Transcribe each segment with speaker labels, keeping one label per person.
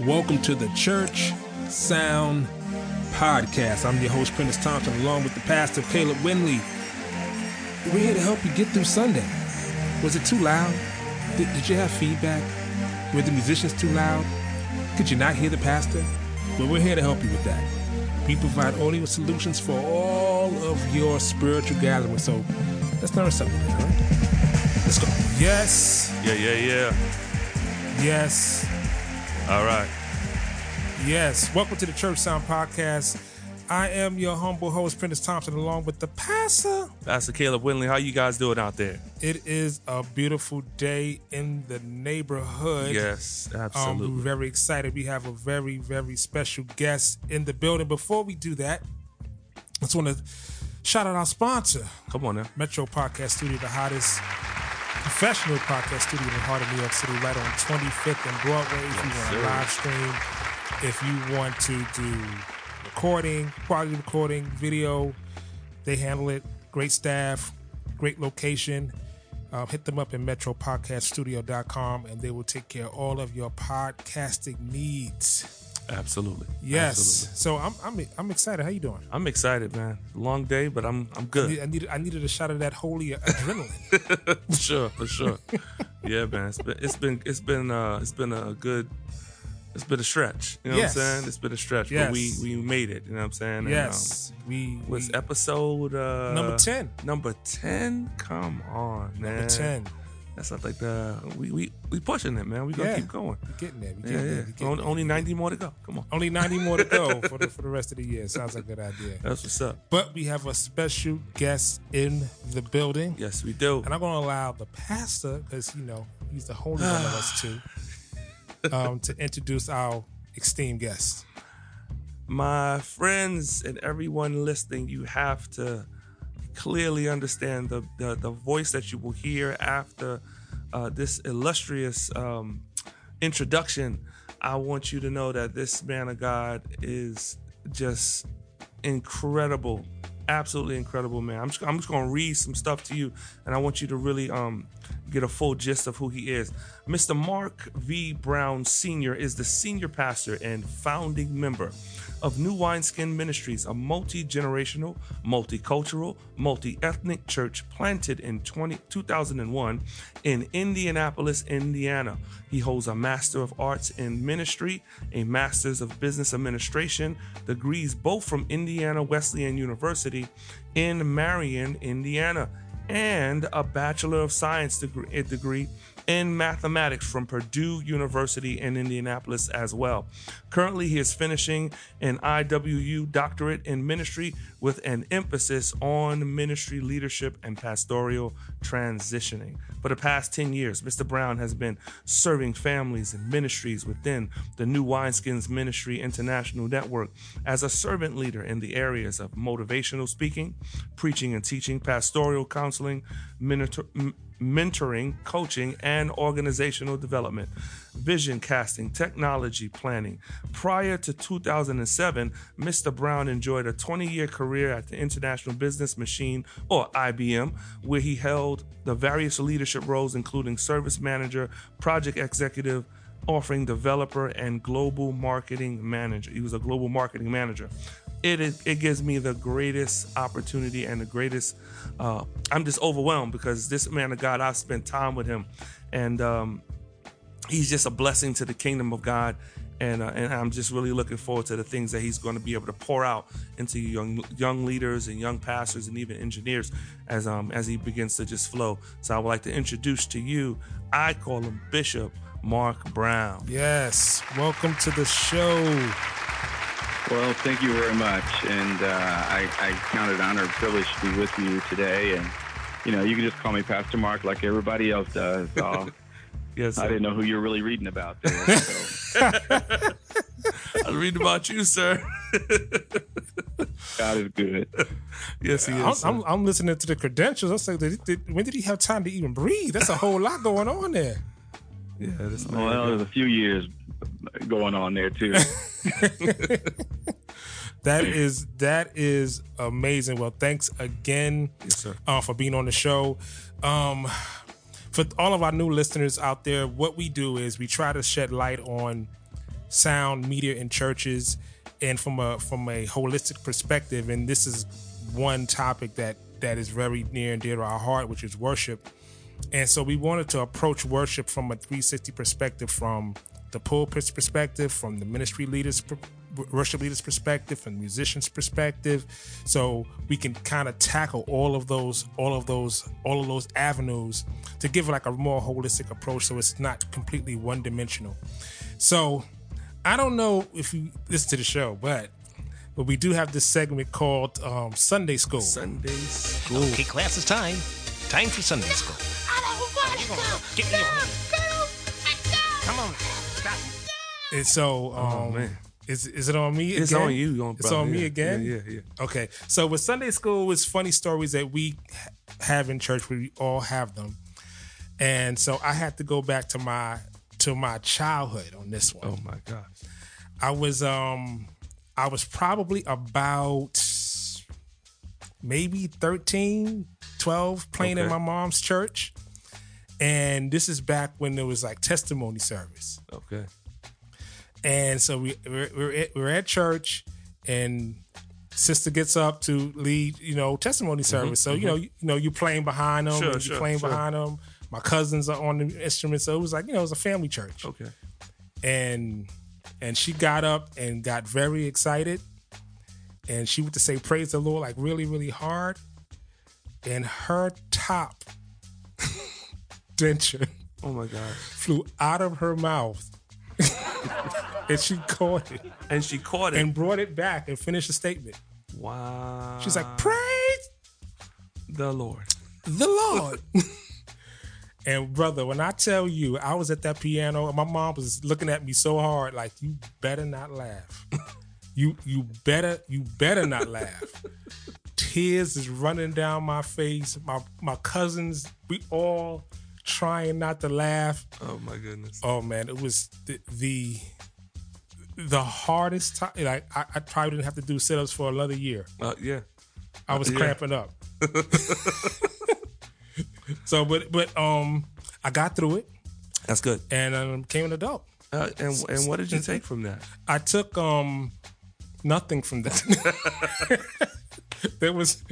Speaker 1: Welcome to the Church Sound Podcast. I'm your host, Prentiss Thompson, along with the pastor, Caleb Windley. We're here to help you get through Sunday. Was it too loud? Did, did you have feedback? Were the musicians too loud? Could you not hear the pastor? Well, we're here to help you with that. We provide audio solutions for all of your spiritual gatherings. So let's learn something all right? Let's go. Yes,
Speaker 2: Yeah, yeah, yeah.
Speaker 1: yes,
Speaker 2: All right.
Speaker 1: yes. Welcome to the Church Sound Podcast. I am your humble host, Prentiss Thompson, along with the pastor.
Speaker 2: Pastor Caleb Windley, how you guys doing out there?
Speaker 1: It is a beautiful day in the neighborhood.
Speaker 2: Yes,
Speaker 1: Um,
Speaker 2: absolutely.
Speaker 1: we're very excited. We have a very, very special guest in the building. Before we do that, I just want to shout out our sponsor,
Speaker 2: Come on now.
Speaker 1: Metro Podcast Studio, the hottest professional podcast studio in the heart of New York City, right on 25th and Broadway. If you want to live stream, if you want to do recording, quality recording, video, they handle it. Great staff, great location. Um, hit them up at metropodcaststudio.com and they will take care of all of your podcasting needs.
Speaker 2: Absolutely.
Speaker 1: Yes.
Speaker 2: Absolutely.
Speaker 1: So I'm, I'm I'm excited. How you doing?
Speaker 2: I'm excited, man. Long day, but I'm I'm
Speaker 1: I
Speaker 2: good.
Speaker 1: need- I needed I needed a shot of that holy adrenaline.
Speaker 2: for sure, for sure. yeah, man. It's been it's been it's been uh it's been a good it's been a stretch. You know
Speaker 1: Yes.
Speaker 2: what I'm saying? It's been a stretch.
Speaker 1: Yes.
Speaker 2: But we we made it, you know what I'm saying? And,
Speaker 1: yes, we
Speaker 2: um, was
Speaker 1: we-
Speaker 2: episode uh
Speaker 1: number ten.
Speaker 2: Number ten? Come on, man.
Speaker 1: Number ten.
Speaker 2: That's not like the we we we pushing it, man. We gonna
Speaker 1: Yeah.
Speaker 2: keep going.
Speaker 1: We getting there. We
Speaker 2: Yeah,
Speaker 1: getting
Speaker 2: yeah.
Speaker 1: there. Getting
Speaker 2: Only,
Speaker 1: there.
Speaker 2: only 90 more to go. Come on.
Speaker 1: Only 90 more to go for the for the rest of the year. Sounds like a good idea.
Speaker 2: That's what's up.
Speaker 1: But we have a special guest in the building.
Speaker 2: Yes, we do.
Speaker 1: And I'm going to allow the pastor, because, you know, he's the holy one of us too, um, to introduce our esteemed guest.
Speaker 2: My friends and everyone listening, you have to clearly understand the, the, the voice that you will hear after uh, this illustrious um, introduction. I want you to know that this man of God is just incredible, absolutely incredible, man. I'm just, I'm just going to read some stuff to you, and I want you to really um, get a full gist of who he is. Mr. Mark V. Brown Sr. is the senior pastor and founding member of New Wineskin Ministries, a multi generational, multicultural, multi ethnic church planted in 20, 2001 in Indianapolis, Indiana. He holds a Master of Arts in Ministry, a Master's of Business Administration, degrees both from Indiana Wesleyan University in Marion, Indiana, and a Bachelor of Science eh, degree, degree in mathematics from Purdue University in Indianapolis as well. Currently, he is finishing an IWU doctorate in ministry with an emphasis on ministry leadership and pastoral transitioning. For the past 10 years, Mr. Brown has been serving families and ministries within the New Wineskins Ministry International Network as a servant leader in the areas of motivational speaking, preaching and teaching, pastoral counseling, mentor- mentoring, coaching, and organizational development, vision casting, technology planning. Prior to 2007, Mr. Brown enjoyed a 20 year career at the International Business Machine, or IBM, where he held the various leadership roles, including service manager, project executive, offering developer, and global marketing manager. He was a global marketing manager. It, it gives me the greatest opportunity and the greatest. Uh, I'm just overwhelmed because this man of God, I've spent time with him, and um, he's just a blessing to the kingdom of God. And, uh, and I'm just really looking forward to the things that he's going to be able to pour out into young young leaders and young pastors and even engineers as um as he begins to just flow. So I would like to introduce to you, I call him Bishop Mark Brown.
Speaker 1: Yes. Welcome to the show.
Speaker 3: Well, thank you very much, and uh, I, I count it honor and privilege to be with you today. And you know, you can just call me Pastor Mark, like everybody else does. So
Speaker 2: Yes,
Speaker 3: I didn't know who you're really reading about there. So
Speaker 2: I was reading about you, sir.
Speaker 3: God is good.
Speaker 2: yes, he is.
Speaker 1: I'm. I'm, I'm listening to the credentials. I was like, did, did, when did he have time to even breathe? That's a whole lot going on there.
Speaker 2: Yeah, this man.
Speaker 3: Well, there's a few years going on there too.
Speaker 1: That is that is amazing. Well, thanks again
Speaker 2: Yes, sir.
Speaker 1: uh, for being on the show. Um, for all of our new listeners out there, what we do is we try to shed light on sound media in churches and from a from a holistic perspective and this is one topic that that is very near and dear to our heart which is worship and so we wanted to approach worship from a 360 perspective from the pulpit's perspective from the ministry leaders worship leaders perspective from musicians perspective so we can kind of tackle all of those all of those all of those avenues to give like a more holistic approach so it's not completely one dimensional so I don't know if you listen to the show, but but we do have this segment called um, Sunday School.
Speaker 2: Sunday School.
Speaker 4: Okay, class is time. Time for Sunday School. Get me Come on, stop.
Speaker 1: And so, um,
Speaker 2: Oh, man.
Speaker 1: is is it on me?
Speaker 2: It's
Speaker 1: again?
Speaker 2: on you, young
Speaker 1: It's
Speaker 2: brother.
Speaker 1: on me
Speaker 2: Yeah,
Speaker 1: again.
Speaker 2: yeah, yeah, yeah.
Speaker 1: Okay, so with Sunday School, it's funny stories that we ha- have in church. We all have them, and so I had to go back to my to my childhood on this one.
Speaker 2: Oh my gosh.
Speaker 1: I was um I was probably about maybe 13, 12 playing in
Speaker 2: Okay.
Speaker 1: my mom's church. And this is back when there was like testimony service.
Speaker 2: Okay.
Speaker 1: And so we we're, we're, at, we're at church and sister gets up to lead, you know, testimony service. So, you know, you, you know, you're playing behind them,
Speaker 2: Mm-hmm, Sure,
Speaker 1: you're
Speaker 2: sure,
Speaker 1: playing
Speaker 2: sure.
Speaker 1: behind them. My cousins are on the instruments. So it was like, you know, it was a family church
Speaker 2: Okay.
Speaker 1: and and she got up and got very excited and she went to say praise the lord like really really hard and her top
Speaker 2: Oh my gosh.
Speaker 1: flew out of her mouth and she caught it
Speaker 2: And she caught it.
Speaker 1: and brought it back and finished the statement
Speaker 2: wow.
Speaker 1: she's like praise
Speaker 2: the Lord.
Speaker 1: the lord and brother when i tell you i was at that piano and my mom was looking at me so hard like you better not laugh you you better you better not laugh tears is running down my face my my cousins we all trying not to laugh
Speaker 2: Oh my goodness.
Speaker 1: oh man it was the the, the hardest time like I, I probably didn't have to do sit-ups for another year
Speaker 2: Uh, yeah.
Speaker 1: I was
Speaker 2: Yeah.
Speaker 1: cramping up. so, but but um, I got through it
Speaker 2: That's good.
Speaker 1: and um, became an adult.
Speaker 2: Uh, and and what did you take from that?
Speaker 1: I took um nothing from that. there was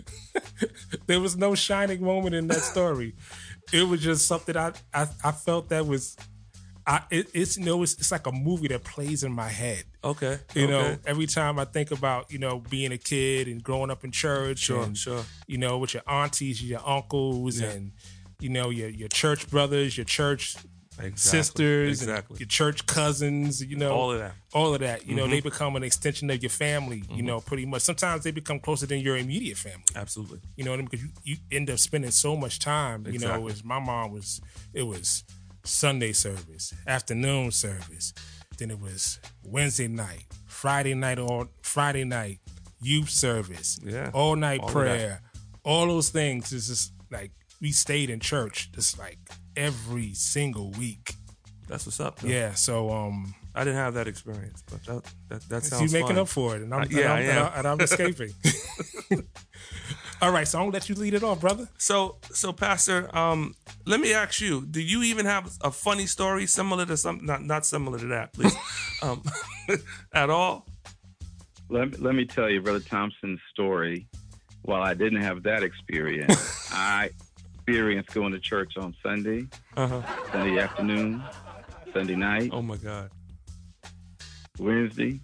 Speaker 1: there was no shining moment in that story. It was just something I I, I felt that was. I, it, it's you know it's, it's like a movie that plays in my head.
Speaker 2: Okay.
Speaker 1: You know, every time I think about you know being a kid and growing up in church,
Speaker 2: Sure,
Speaker 1: and,
Speaker 2: sure.
Speaker 1: you know, with your aunties, your uncles,
Speaker 2: Yeah.
Speaker 1: and you know your your church brothers, your church
Speaker 2: Exactly.
Speaker 1: sisters,
Speaker 2: Exactly.
Speaker 1: your church cousins. You know,
Speaker 2: All of that. Mm-hmm.
Speaker 1: all of that. You know, they become an extension of your family. You know, pretty much. Sometimes they become closer than your immediate family.
Speaker 2: Absolutely.
Speaker 1: You know what I mean? Because you, you end up spending so much time. You know,
Speaker 2: Exactly.
Speaker 1: as my mom was, it was Sunday service, afternoon service, then it was Wednesday night, Friday night, or Friday night youth service,
Speaker 2: Yeah.
Speaker 1: all night
Speaker 2: All
Speaker 1: prayer, all those things. Is just like we stayed in church, just like every single week.
Speaker 2: That's what's up. Though.
Speaker 1: Yeah. So um,
Speaker 2: I didn't have that experience, but that that, that
Speaker 1: you
Speaker 2: sounds
Speaker 1: making
Speaker 2: fun.
Speaker 1: up for it, and I'm,
Speaker 2: Uh, yeah,
Speaker 1: and, I'm,
Speaker 2: I am.
Speaker 1: And I'm escaping. all right, so I'm gonna let you lead it off, brother.
Speaker 2: So, so Pastor, um, let me ask you: Do you even have a funny story similar to some? Not not similar to that, please. um, at all?
Speaker 3: Let me, let me tell you, Brother Thompson's story. While I didn't have that experience, I experienced going to church on Sunday,
Speaker 2: Uh huh.
Speaker 3: Sunday afternoon, Sunday night,
Speaker 2: Oh my God.
Speaker 3: Wednesday,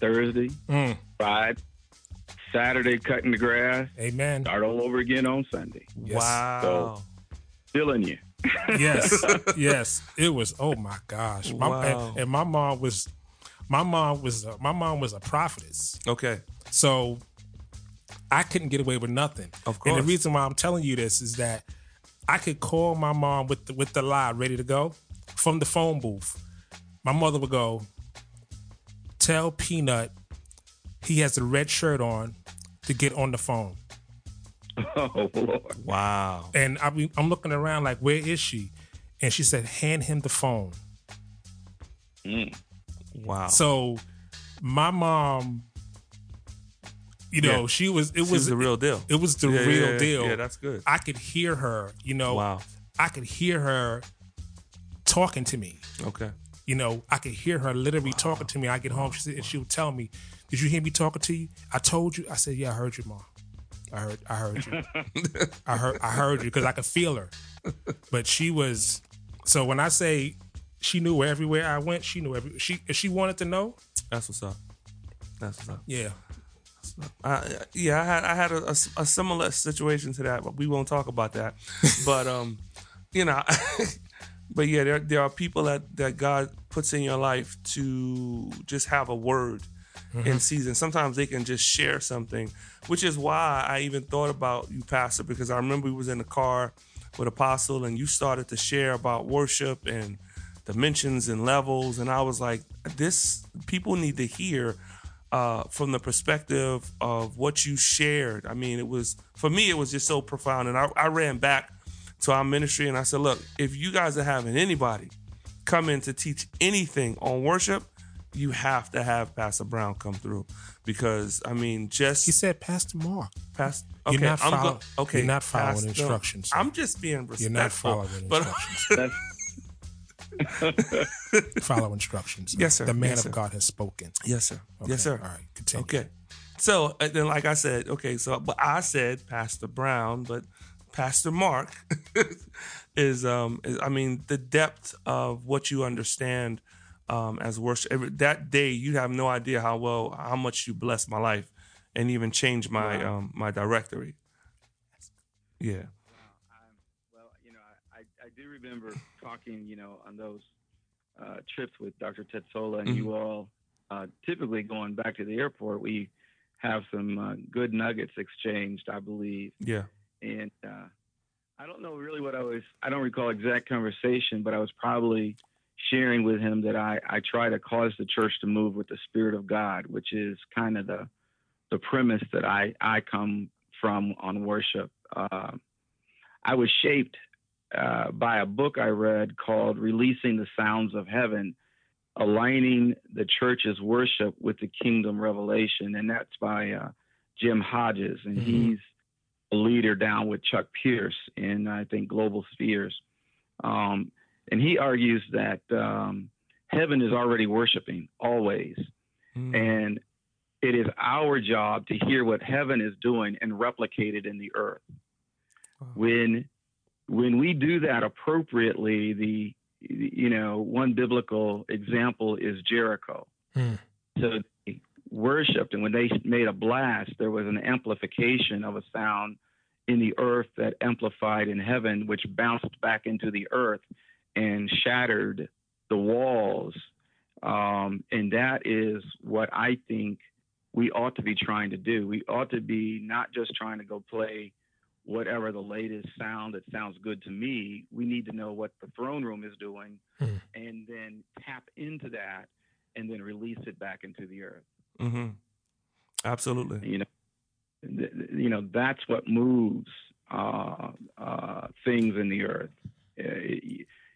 Speaker 3: Thursday,
Speaker 1: Mm,
Speaker 3: Friday, Saturday cutting the grass,
Speaker 1: amen.
Speaker 3: start all over again on Sunday.
Speaker 1: Yes.
Speaker 2: Wow.
Speaker 3: Feeling you.
Speaker 1: yes, yes. It was. Oh my gosh. My,
Speaker 2: Wow.
Speaker 1: and, and my mom was, my mom was, a, my mom was a prophetess.
Speaker 2: Okay.
Speaker 1: So I couldn't get away with nothing.
Speaker 2: Of course.
Speaker 1: And the reason why I'm telling you this is that I could call my mom with the, with the lie ready to go from the phone booth. My mother would go, "Tell Peanut he has a red shirt on to get on the phone."
Speaker 3: Oh Lord.
Speaker 2: Wow.
Speaker 1: And I be, I'm looking around like, where is she? And she said, hand him the phone.
Speaker 3: Mm.
Speaker 2: Wow.
Speaker 1: So my mom, you know,
Speaker 2: Yeah.
Speaker 1: she was, it was,
Speaker 2: was the real deal.
Speaker 1: it was the
Speaker 2: Yeah,
Speaker 1: real
Speaker 2: yeah,
Speaker 1: deal.
Speaker 2: Yeah, that's good.
Speaker 1: I could hear her, you know,
Speaker 2: Wow.
Speaker 1: I could hear her talking to me.
Speaker 2: Okay.
Speaker 1: You know, I could hear her literally talking to me. I get home, she said, and she would tell me, "Did you hear me talking to you?" I told you. I said, "Yeah, I heard you, mom. I heard. I heard you. I heard. I heard you because I could feel her." But she was. So when I say she knew everywhere I went, she knew every. She if she wanted to know,
Speaker 2: That's what's up. That's what's up.
Speaker 1: yeah.
Speaker 2: Uh, yeah, I had I had a, a- a similar situation to that, but we won't talk about that. but um, you know, but yeah, there there are people that that God puts in your life to just have a word in season. Sometimes they can just share something, which is why I even thought about you, Pastor, because I remember we was in the car with Apostle, and you started to share about worship and dimensions and levels, and I was like, this people need to hear uh, from the perspective of what you shared. I mean, it was for me, it was just so profound. And I, I ran back to our ministry and I said, look, if you guys are having anybody come in to teach anything on worship, you have to have Pastor Brown come through because I mean, just
Speaker 1: He said, Pastor Mark.
Speaker 2: past.
Speaker 1: You're
Speaker 2: Okay,
Speaker 1: not
Speaker 2: I'm
Speaker 1: follow-
Speaker 2: go- okay,
Speaker 1: you're not following
Speaker 2: Pastor-
Speaker 1: instructions, sir.
Speaker 2: I'm just being respectful.
Speaker 1: You're not following
Speaker 2: but-
Speaker 1: instructions.
Speaker 3: That's
Speaker 1: Follow instructions.
Speaker 2: Yes, sir.
Speaker 1: The man
Speaker 2: Yes,
Speaker 1: of. God has spoken.
Speaker 2: yes, sir.
Speaker 1: Okay,
Speaker 2: Yes, sir.
Speaker 1: All right, continue.
Speaker 2: Okay. So and then, like I said, okay, so but I said Pastor Brown, but Pastor Mark is, um, is, I mean, the depth of what you understand um, as worship. Every, that day, you have no idea how well, how much you blessed my life, and even changed my um, my directory. Yeah.
Speaker 3: Well, you know, I, I, I do remember talking, you know, on those uh, trips with Dr. Tetsola and you all. Uh, typically, going back to the airport, we have some uh, good nuggets exchanged, I believe.
Speaker 2: Yeah.
Speaker 3: And uh, I don't know really what I was. I don't recall exact conversation, but I was probably sharing with him that I, I try to cause the church to move with the Spirit of God, which is kind of the the premise that I I come from on worship. Uh, I was shaped uh, by a book I read called "Releasing the Sounds of Heaven." Aligning the church's worship with the kingdom revelation, and that's by uh, Jim Hodges, and
Speaker 1: Mhm.
Speaker 3: he's a leader down with Chuck Pierce in I think Global Spheres, um, and he argues that um, heaven is already worshiping always,
Speaker 2: Mm.
Speaker 3: and it is our job to hear what heaven is doing and replicate it in the earth.
Speaker 2: Wow.
Speaker 3: When when we do that appropriately, the you know one biblical example is Jericho.
Speaker 1: Hmm.
Speaker 3: So they worshipped, and when they made a blast, there was an amplification of a sound in the earth that amplified in heaven, which bounced back into the earth and shattered the walls. Um, and that is what I think we ought to be trying to do. We ought to be not just trying to go play whatever the latest sound that sounds good to me. We need to know what the throne room is doing
Speaker 1: Hmm.
Speaker 3: and then tap into that and then release it back into the earth.
Speaker 2: hmm Absolutely.
Speaker 3: You know, th- you know that's what moves uh, uh, things in the earth. Uh,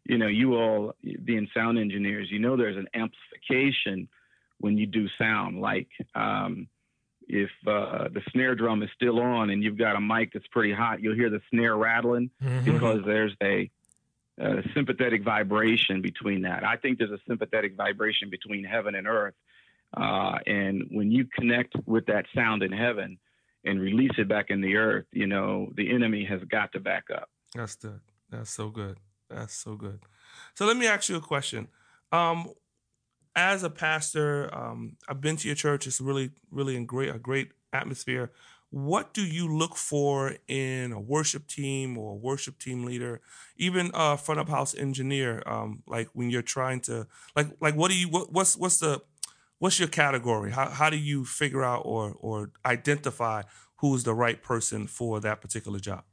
Speaker 3: you know, you all being sound engineers, you know there's an amplification when you do sound. Like um, if uh, the snare drum is still on and you've got a mic that's pretty hot, you'll hear the snare rattling
Speaker 1: Mhm.
Speaker 3: because there's a, a sympathetic vibration between that. I think there's a sympathetic vibration between heaven and earth. Uh, and when you connect with that sound in heaven and release it back in the earth, you know, the enemy has got to back up.
Speaker 2: That's good. That's so good. That's so good. So let me ask you a question. Um, as a pastor, um, I've been to your church. It's really, really a great, a great atmosphere. What do you look for in a worship team or a worship team leader, even a front of house engineer? Um, like when you're trying to, like, like what do you, what, what's, what's the, what's your category? How, how do you figure out or, or identify who's the right person for that particular job?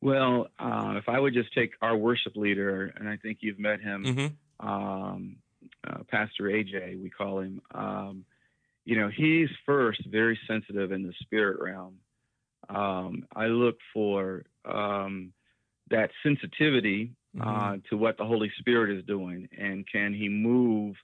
Speaker 3: Well, uh, if I would just take our worship leader, and I think you've met him,
Speaker 2: Mm-hmm.
Speaker 3: um, uh, Pastor AJ, we call him. Um, you know, he's first very sensitive in the spirit realm. Um, I look for um, that sensitivity uh, to what the Holy Spirit is doing, and can he move,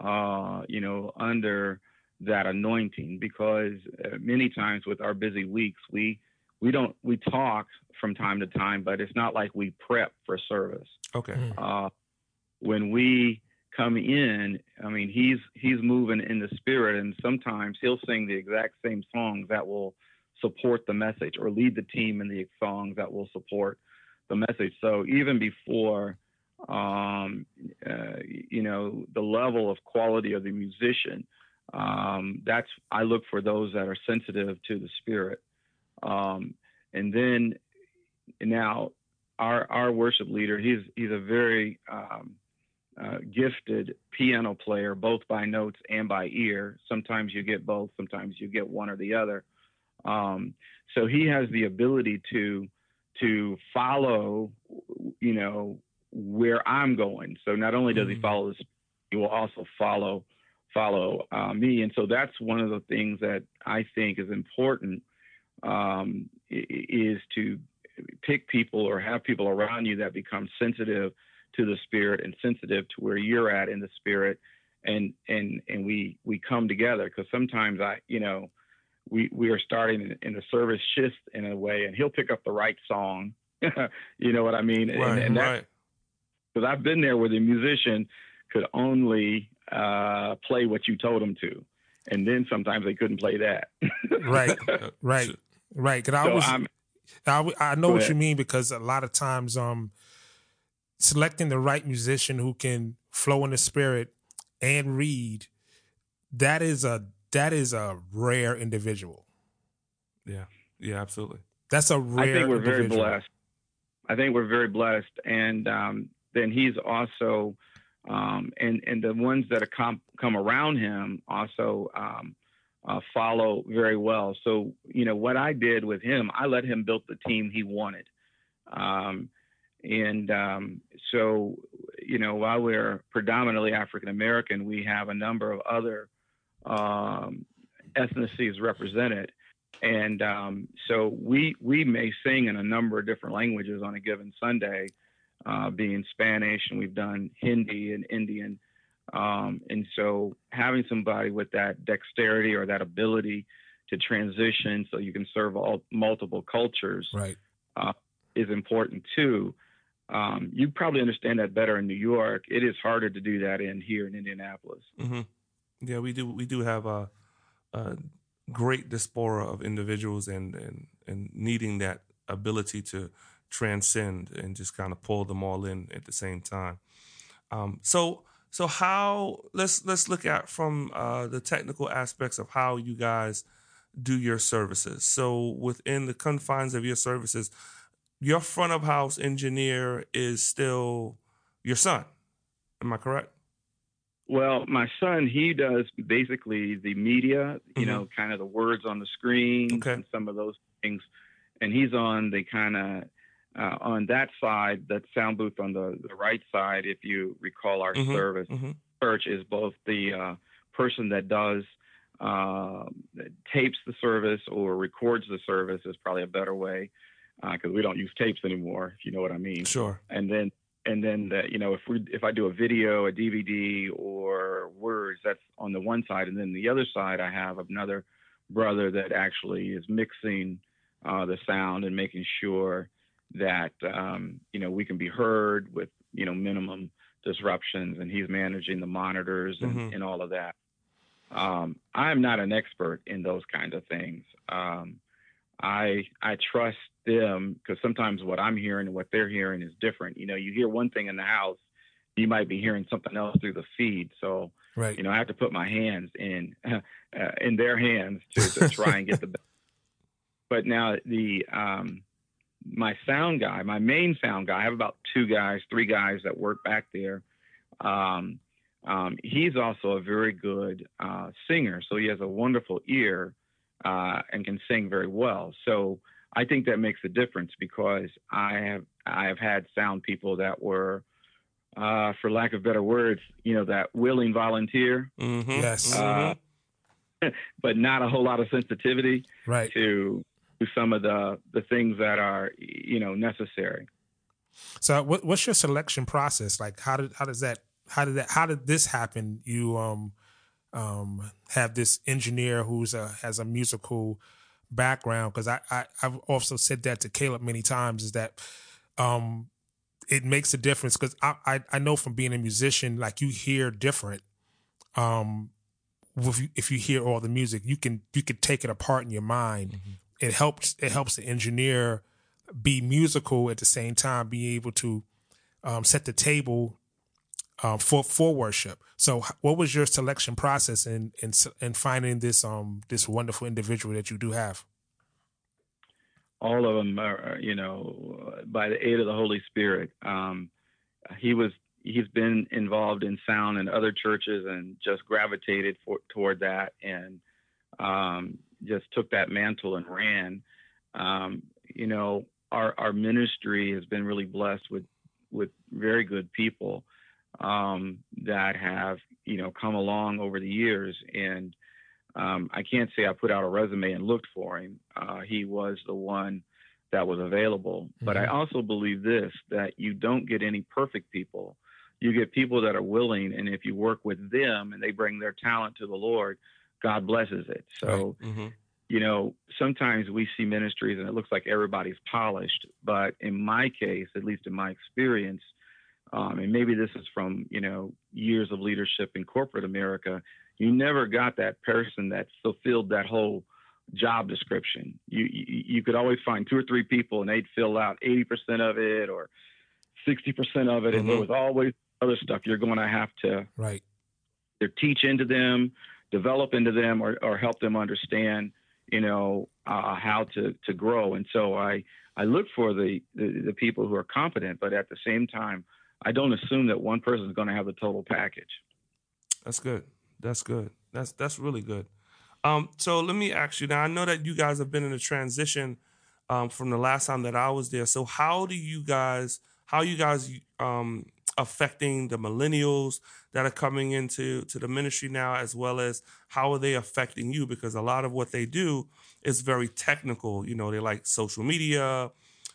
Speaker 3: uh, you know, under that anointing? Because uh, many times with our busy weeks, we we don't we talk from time to time, but it's not like we prep for service.
Speaker 2: Okay.
Speaker 1: Mm.
Speaker 3: Uh, when we come in, I mean, he's he's moving in the spirit, and sometimes he'll sing the exact same songs that will support the message, or lead the team in the songs that will support the message. So even before, um, uh, you know, the level of quality of the musician, um, that's I look for those that are sensitive to the spirit, um, and then now our our worship leader, he's he's a very um, uh, gifted piano player, both by notes and by ear. Sometimes you get both, sometimes you get one or the other. Um, so he has the ability to to follow, you know, where I'm going. So not only does he mm-hmm. follow this, he will also follow follow uh, me. And so that's one of the things that I think is important um, is to pick people or have people around you that become sensitive to the spirit and sensitive to where you're at in the spirit. And and and we we come together because sometimes i you know we we are starting in the service shift in a way and he'll pick up the right song. You know what i mean?
Speaker 2: Right, and, and that
Speaker 3: because i've been there where the musician could only uh, play what you told them to. And then sometimes they couldn't play that.
Speaker 1: Right right right. Because so i was I, I know what you mean because a lot of times um selecting the right musician who can flow in the spirit and read that is a that is a rare individual.
Speaker 2: Yeah. Yeah absolutely.
Speaker 3: That's a rare i think we're individual. very blessed. I think we're very blessed. And um, then he's also um, and and the ones that come come around him also um, uh, follow very well. So you know what i did with him i let him build the team he wanted. Um, and um, so, you know, while we're predominantly African American, we have a number of other um, ethnicities represented. And um, so we we may sing in a number of different languages on a given Sunday, uh, being Spanish, and we've done Hindi and Indian. Um, and so having somebody with that dexterity or that ability to transition so you can serve all multiple cultures
Speaker 1: right.
Speaker 3: uh, is important too. Um, you probably understand that better in New York. It is harder to do that in here in Indianapolis.
Speaker 2: Mm-hmm. Yeah, we do. We do have a, a great diaspora of individuals and, and and needing that ability to transcend and just kind of pull them all in at the same time. Um, so so how let's let's look at from uh, the technical aspects of how you guys do your services. So within the confines of your services, your front of house engineer is still your son. Am I correct?
Speaker 3: Well, my son, he does basically the media, you mm-hmm. know, kind of the words on the screen okay. and some of those things. And he's on the kind of uh, on that side, that sound booth on the, the right side, if you recall our mm-hmm. service. Mm-hmm. Church is both the uh, person that does uh, tapes the service or records the service is probably a better way because uh, we don't use tapes anymore, if you know what I mean.
Speaker 2: Sure.
Speaker 3: And then and then the, you know if we if I do a video, a DVD, or words, that's on the one side, and then the other side I have another brother that actually is mixing uh, the sound and making sure that um, you know we can be heard with you know minimum disruptions, and he's managing the monitors and, mm-hmm. and all of that. Um, I'm not an expert in those kind of things. Um, I I trust them because sometimes what I'm hearing and what they're hearing is different. You know, you hear one thing in the house, you might be hearing something else through the feed. So,
Speaker 1: right.
Speaker 3: you know, I have to put my hands in uh, in their hands to, to try and get the. best. But now the um, my sound guy, my main sound guy, I have about two guys, three guys that work back there. Um, um, he's also a very good uh, singer, so he has a wonderful ear uh, and can sing very well. So I think that makes a difference because I have I have had sound people that were, uh, for lack of better words, you know, that willing volunteer.
Speaker 1: Mm-hmm. Yes.
Speaker 3: Uh, but not a whole lot of sensitivity
Speaker 1: right.
Speaker 3: to to some of the the things that are you know necessary.
Speaker 1: So, what, what's your selection process like? How did how does that how did that how did this happen? You um um have this engineer who's a has a musical background because I, I I've also said that to Caleb many times is that um it makes a difference because I, I, I know from being a musician, like you hear different. Um, if you, if you hear all the music, you can you can take it apart in your mind. Mm-hmm. It helps it helps the engineer be musical at the same time, be able to um, set the table um, for for worship. So, what was your selection process in in in finding this um this wonderful individual that you do have?
Speaker 3: All of them are, you know, by the aid of the Holy Spirit. Um, he was he's been involved in sound in other churches and just gravitated for, toward that and um, just took that mantle and ran. Um, you know, our our ministry has been really blessed with with very good people um, that have you know come along over the years and um, I can't say I put out a resume and looked for him. Uh, he was the one that was available. Mm-hmm. But I mm-hmm. also believe this that you don't get any perfect people. You get people that are willing, and if you work with them and they bring their talent to the Lord, God blesses it. So, right. mm-hmm. you know, sometimes we see ministries and it looks like everybody's polished. But in my case, at least in my experience, um, and maybe this is from you know years of leadership in corporate America. You never got that person that fulfilled that whole job description. You, you, you could always find two or three people and they'd fill out 80% of it or 60% of it, mm-hmm. and there was always other stuff you're going to have to
Speaker 1: right
Speaker 3: either teach into them, develop into them, or, or help them understand, you know, uh, how to to grow. And so I I look for the, the the people who are competent, but at the same time I don't assume that one person is going to have the total package.
Speaker 2: That's good. That's good. That's that's really good. Um, so let me ask you now. I know that you guys have been in a transition um, from the last time that I was there. So how do you guys? How you guys um, affecting the millennials that are coming into to the ministry now, as well as how are they affecting you? Because a lot of what they do is very technical. You know, they like social media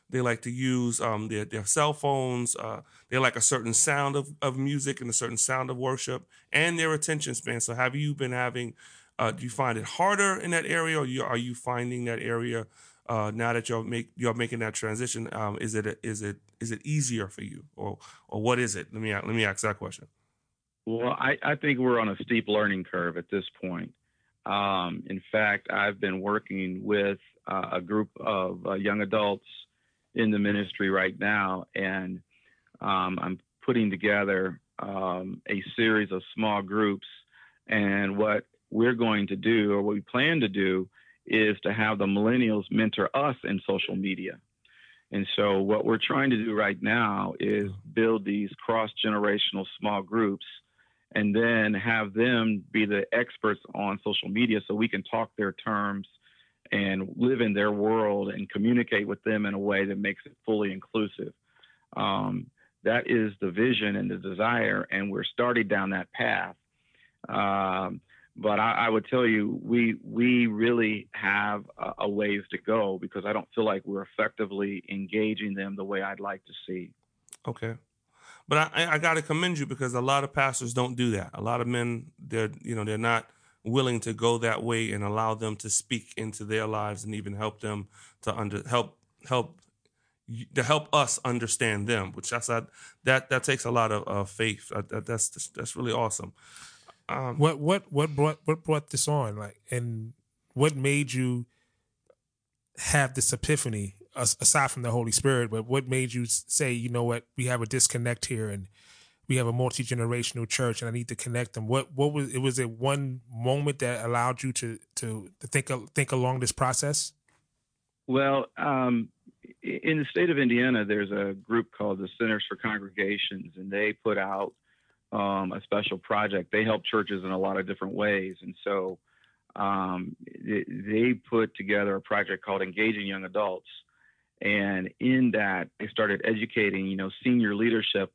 Speaker 2: they like to use um, their, their cell phones. Uh, they like a certain sound of, of music and a certain sound of worship and their attention span. So, have you been having, uh, do you find it harder in that area or you, are you finding that area uh, now that you're, make, you're making that transition? Um, is, it, is, it, is it easier for you or, or what is it? Let me, let me ask that question.
Speaker 3: Well, I, I think we're on a steep learning curve at this point. Um, in fact, I've been working with uh, a group of uh, young adults in the ministry right now, and um, I'm putting together um, a series of small groups. And what we're going to do, or what we plan to do, is to have the millennials mentor us in social media. And so, what we're trying to do right now is build these cross generational small groups and then have them be the experts on social media so we can talk their terms and live in their world and communicate with them in a way that makes it fully inclusive. Um, that is the vision and the desire, and we're starting down that path. Um, but I, I, would tell you, we we really have a, a, ways to go because I don't feel like we're effectively engaging them the way I'd like to see.
Speaker 2: Okay, but I, I got to commend you because a lot of pastors don't do that. A lot of men, they're you know they're not willing to go that way and allow them to speak into their lives and even help them to under help help to help us understand them which that's that that, that takes a lot of uh, faith. That, that's that's really awesome.
Speaker 1: Um, what what what brought what brought this on? Like and what made you have this epiphany aside from the holy spirit but what made you say you know what? We have a disconnect here and we have a multi generational church, and I need to connect them. What what was it? Was it one moment that allowed you to to, to think think along this process?
Speaker 3: Well, um, in the state of Indiana, there's a group called the Centers for Congregations, and they put out um, a special project. They help churches in a lot of different ways, and so um, they put together a project called Engaging Young Adults. And in that, they started educating, you know, senior leadership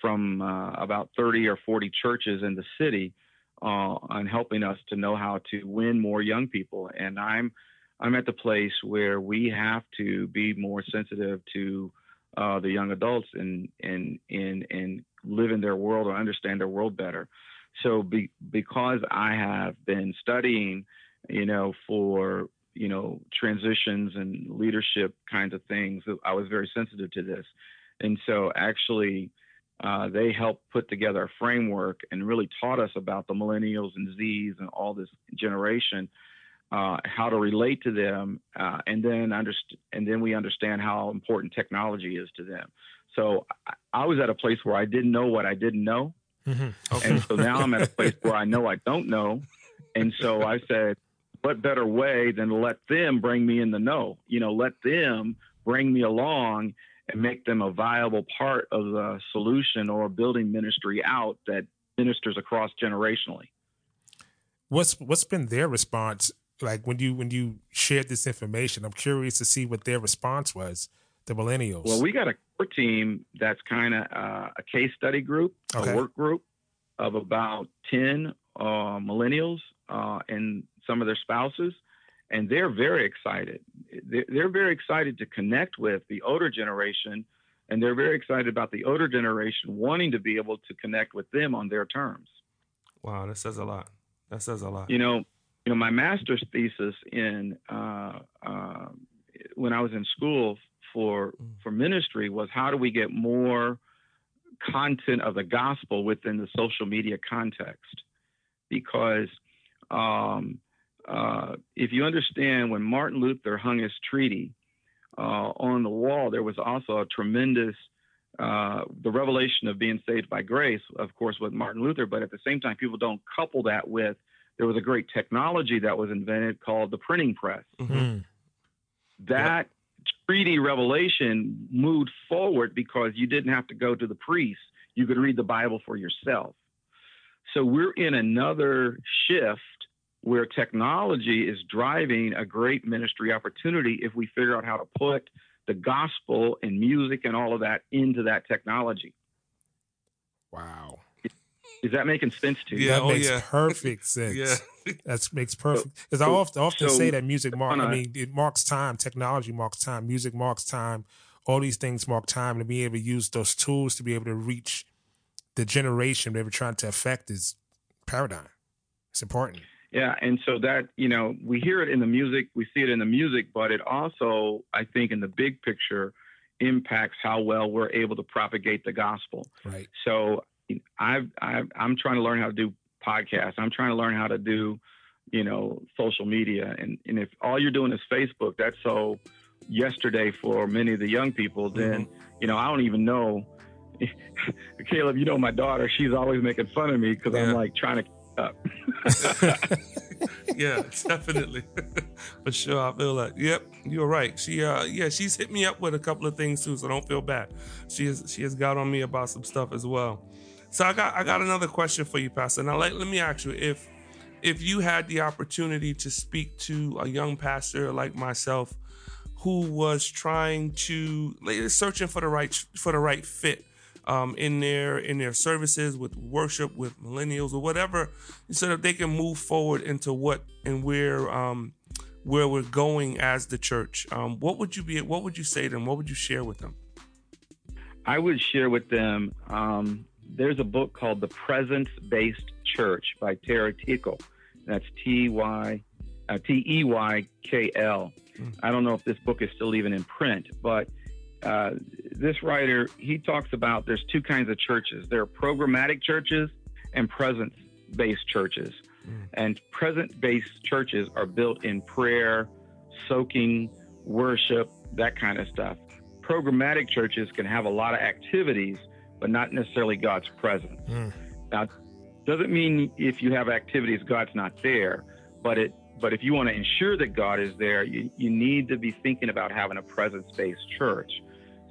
Speaker 3: from uh, about 30 or 40 churches in the city uh, on helping us to know how to win more young people. And I'm I'm at the place where we have to be more sensitive to uh, the young adults and and and and live in their world or understand their world better. So be, because I have been studying, you know, for you know, transitions and leadership kinds of things. I was very sensitive to this. And so actually, uh, they helped put together a framework and really taught us about the millennials and Zs and all this generation, uh, how to relate to them, uh, and then underst- and then we understand how important technology is to them. So I, I was at a place where I didn't know what I didn't know, mm-hmm. okay. and so now I'm at a place where I know I don't know, and so I said, what better way than let them bring me in the know? You know, let them bring me along and make them a viable part of the solution or building ministry out that ministers across generationally.
Speaker 1: What's what's been their response like when you when you shared this information? I'm curious to see what their response was. The millennials.
Speaker 3: Well, we got a core team that's kind of uh, a case study group, okay. a work group of about ten uh, millennials uh, and some of their spouses and they're very excited. They're very excited to connect with the older generation, and they're very excited about the older generation wanting to be able to connect with them on their terms.
Speaker 2: Wow, that says a lot. That says a lot.
Speaker 3: You know, you know, my master's thesis in uh, uh, when I was in school for mm. for ministry was how do we get more content of the gospel within the social media context because um, uh, if you understand when Martin Luther hung his treaty uh, on the wall, there was also a tremendous uh, the revelation of being saved by grace, of course, with Martin Luther. But at the same time, people don't couple that with there was a great technology that was invented called the printing press. Mm-hmm. That yep. treaty revelation moved forward because you didn't have to go to the priest; you could read the Bible for yourself. So we're in another shift where technology is driving a great ministry opportunity if we figure out how to put the gospel and music and all of that into that technology.
Speaker 1: Wow.
Speaker 3: Is that making sense to you?
Speaker 1: Yeah, that
Speaker 3: oh,
Speaker 1: makes yeah. perfect sense. yeah. That makes perfect. Because so, I often, often so, say that music marks, I mean, it marks time. Technology marks time. Music marks time. All these things mark time. And to be able to use those tools to be able to reach the generation they were trying to affect is paradigm. It's important.
Speaker 3: Yeah, and so that you know we hear it in the music, we see it in the music, but it also, I think, in the big picture, impacts how well we're able to propagate the gospel.
Speaker 1: Right.
Speaker 3: So I've, I've I'm trying to learn how to do podcasts. I'm trying to learn how to do, you know, social media. And and if all you're doing is Facebook, that's so yesterday for many of the young people. Then mm-hmm. you know I don't even know. Caleb, you know my daughter. She's always making fun of me because yeah. I'm like trying to up.
Speaker 2: yeah, definitely. For sure. I feel like, yep, you're right. She uh yeah, she's hit me up with a couple of things too, so don't feel bad. She has she has got on me about some stuff as well. So I got I got another question for you, Pastor. Now let, let me ask you if if you had the opportunity to speak to a young pastor like myself who was trying to like, searching for the right for the right fit um, in their in their services with worship with millennials or whatever, so that they can move forward into what and where um, where we're going as the church. Um, what would you be? What would you say to them? What would you share with them?
Speaker 3: I would share with them. Um, there's a book called The Presence Based Church by Terry Teykl. That's T Y uh, T E Y K L. Hmm. I don't know if this book is still even in print, but uh, this writer he talks about there's two kinds of churches. There are programmatic churches and presence-based churches, mm. and present-based churches are built in prayer, soaking, worship, that kind of stuff. Programmatic churches can have a lot of activities, but not necessarily God's presence. Mm. Now, doesn't mean if you have activities, God's not there, but it but if you want to ensure that God is there, you, you need to be thinking about having a presence based church.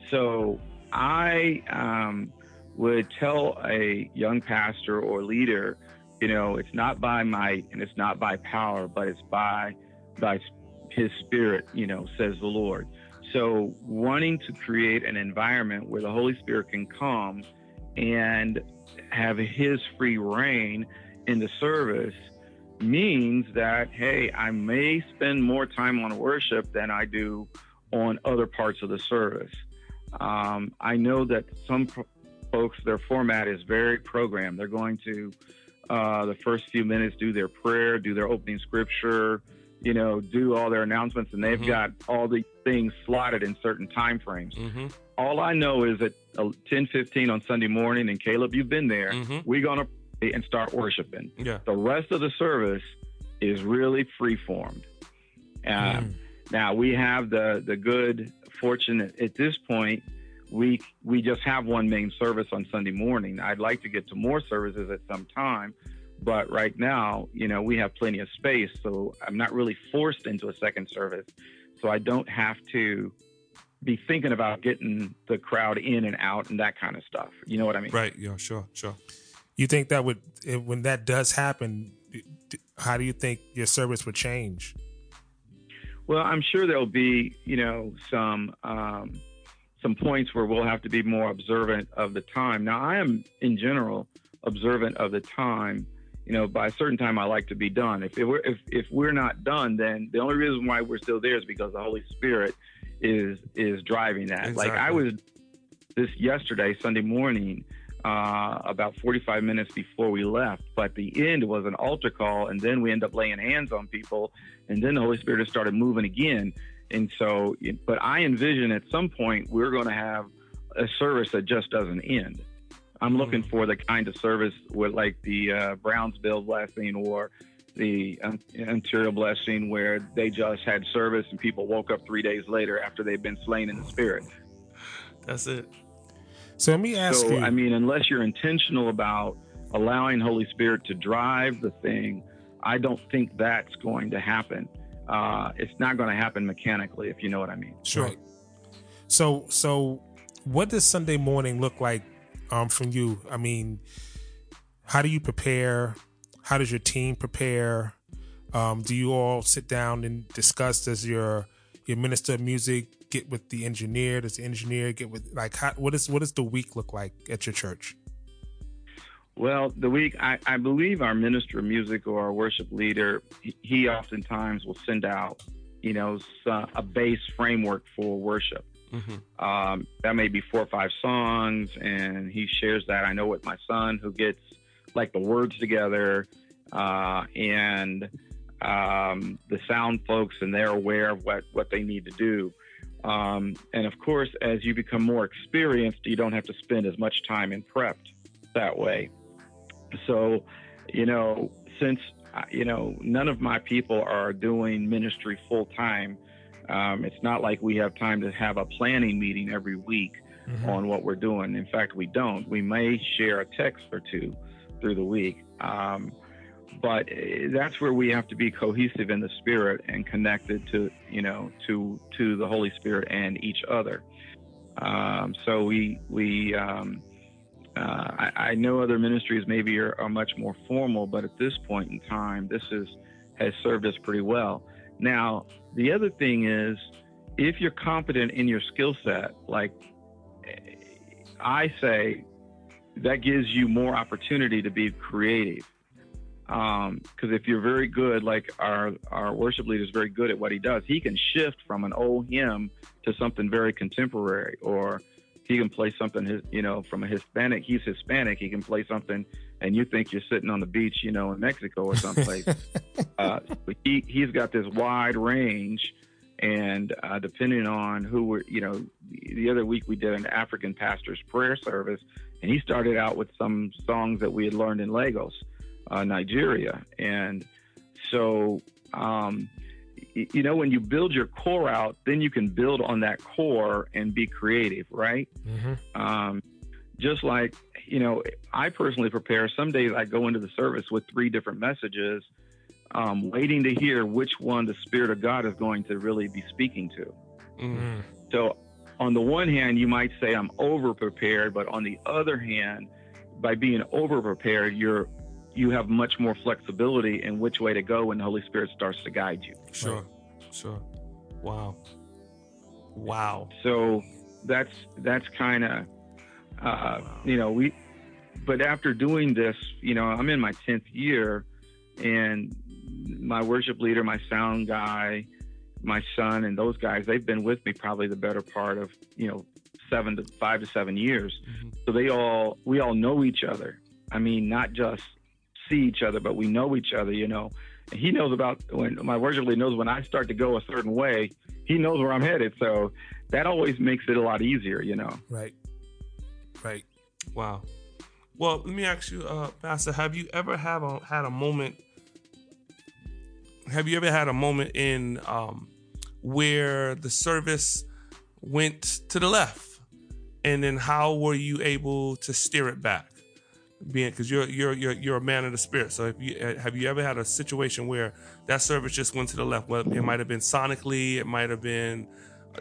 Speaker 3: So I um, would tell a young pastor or leader, you know, it's not by might and it's not by power, but it's by by His Spirit, you know, says the Lord. So wanting to create an environment where the Holy Spirit can come and have His free reign in the service means that hey, I may spend more time on worship than I do on other parts of the service. Um, I know that some pro- folks, their format is very programmed. They're going to, uh, the first few minutes, do their prayer, do their opening scripture, you know, do all their announcements, and they've
Speaker 2: Mhm.
Speaker 3: got all the things slotted in certain time frames.
Speaker 2: Mm-hmm.
Speaker 3: All I know is at uh, 10:15 on Sunday morning, and Caleb, you've been there.
Speaker 2: Mhm.
Speaker 3: We're gonna pray and start worshiping.
Speaker 2: Yeah.
Speaker 3: The rest of the service is really free formed. Uh,
Speaker 1: Mm.
Speaker 3: Now we have the the good fortune at, this point. We we just have one main service on Sunday morning. I'd like to get to more services at some time, but right now, you know, we have plenty of space, so I'm not really forced into a second service. So I don't have to be thinking about getting the crowd in and out and that kind of stuff. You know what I mean?
Speaker 2: Right. Yeah. Sure. Sure.
Speaker 1: You think that would when that does happen? How do you think your service would change?
Speaker 3: Well, I'm sure there'll be, you know, some um, some points where we'll have to be more observant of the time. Now, I am in general observant of the time. You know, by a certain time, I like to be done. If were, if if we're not done, then the only reason why we're still there is because the Holy Spirit is is driving that. Like I was this yesterday, Sunday morning, uh, about 45 minutes before we left. But the end was an altar call, and then we end up laying hands on people, and then the Holy Spirit has started moving again. And so, but I envision at some point we're going to have a service that just doesn't end. I'm looking
Speaker 2: Mm.
Speaker 3: for the kind of service with like the uh, Brownsville blessing or the um, Ontario blessing where they just had service and people woke up three days later after they've been slain in the spirit.
Speaker 2: That's it.
Speaker 1: So let me ask you
Speaker 3: So,
Speaker 1: you.
Speaker 3: I mean, unless you're intentional about allowing Holy Spirit to drive the thing, I don't think that's going to happen. Uh, it's not going to happen mechanically, if you know what I mean.
Speaker 2: Sure.
Speaker 1: Right. So so what does Sunday morning look like um from you? I mean, how do you prepare? How does your team prepare? Um, do you all sit down and discuss? Does your your minister of music get with the engineer? Does the engineer get with like how, what is what does the week look like at your church?
Speaker 3: Well, the week, I, I believe our minister of music or our worship leader, he, he oftentimes will send out, you know, a base framework for worship.
Speaker 2: Mm-hmm.
Speaker 3: Um, that may be four or five songs, and he shares that. I know with my son, who gets like the words together, uh, and um, the sound folks, and they're aware of what what they need to do. Um, and of course, as you become more experienced, you don't have to spend as much time in prep that way. So, you know, since uh, you know none of my people are doing ministry full time. Um, it's not like we have time to have a planning meeting every week
Speaker 1: Mhm.
Speaker 3: on what we're doing. In fact, we don't. We may share a text or two through the week. Um, but eh, that's where we have to be cohesive in the spirit and connected to, you know, to to the Holy Spirit and each other. Um, so we we um, uh, I, I know other ministries maybe are, are much more formal, but at this point in time, this is has served us pretty well. Now, the other thing is, if you're competent in your skill set, like I say, that gives you more opportunity to be creative. Because if you're very good, like our our worship leader is very good at what he does, he can shift from an old hymn to something very contemporary, or he can play something, you know, from a Hispanic. He's Hispanic. He can play something, and you think you're sitting on the beach, you know, in Mexico or someplace. uh, but he he's got this wide range, and uh, depending on who we're, you know, the other week we did an African pastor's prayer service, and he started out with some songs that we had learned in Lagos, uh, Nigeria, and so. Um, y- you know, when you build your core out, then you can build on that core and be creative, right?
Speaker 1: Mhm.
Speaker 3: Um, just like, you know, I personally prepare. Some days I go into the service with three different messages, um, waiting to hear which one the Spirit of God is going to really be speaking to.
Speaker 2: Mm-hmm.
Speaker 1: Mm.
Speaker 3: So, on the one hand, you might say I'm over prepared, but on the other hand, by being over prepared, you're you have much more flexibility in which way to go when the Holy Spirit starts to guide you.
Speaker 2: Sure. Sure. Wow. Wow.
Speaker 3: So that's that's kind of uh, you know we. But after doing this, you know, I'm in my tenth year, and my worship leader, my sound guy, my son, and those guys, they've been with me probably the better part of you know seven to five to seven years.
Speaker 2: Mhm.
Speaker 3: So they all we all know each other. I mean, not just see each other, but we know each other. You know, And he knows about when my worship leader knows when I start to go a certain way, he knows where I'm headed. So that always makes it a lot easier, you know.
Speaker 1: Right. Right.
Speaker 2: Wow. Well, let me ask you, uh, Pastor, have you ever have a, had a moment? Have you ever had a moment in um, where the service went to the left, and then how were you able to steer it back? Being because you're you're you're you're a man of the spirit. So if you uh, have you ever had a situation where that service just went to the left? Well, it might have been sonically, it might have been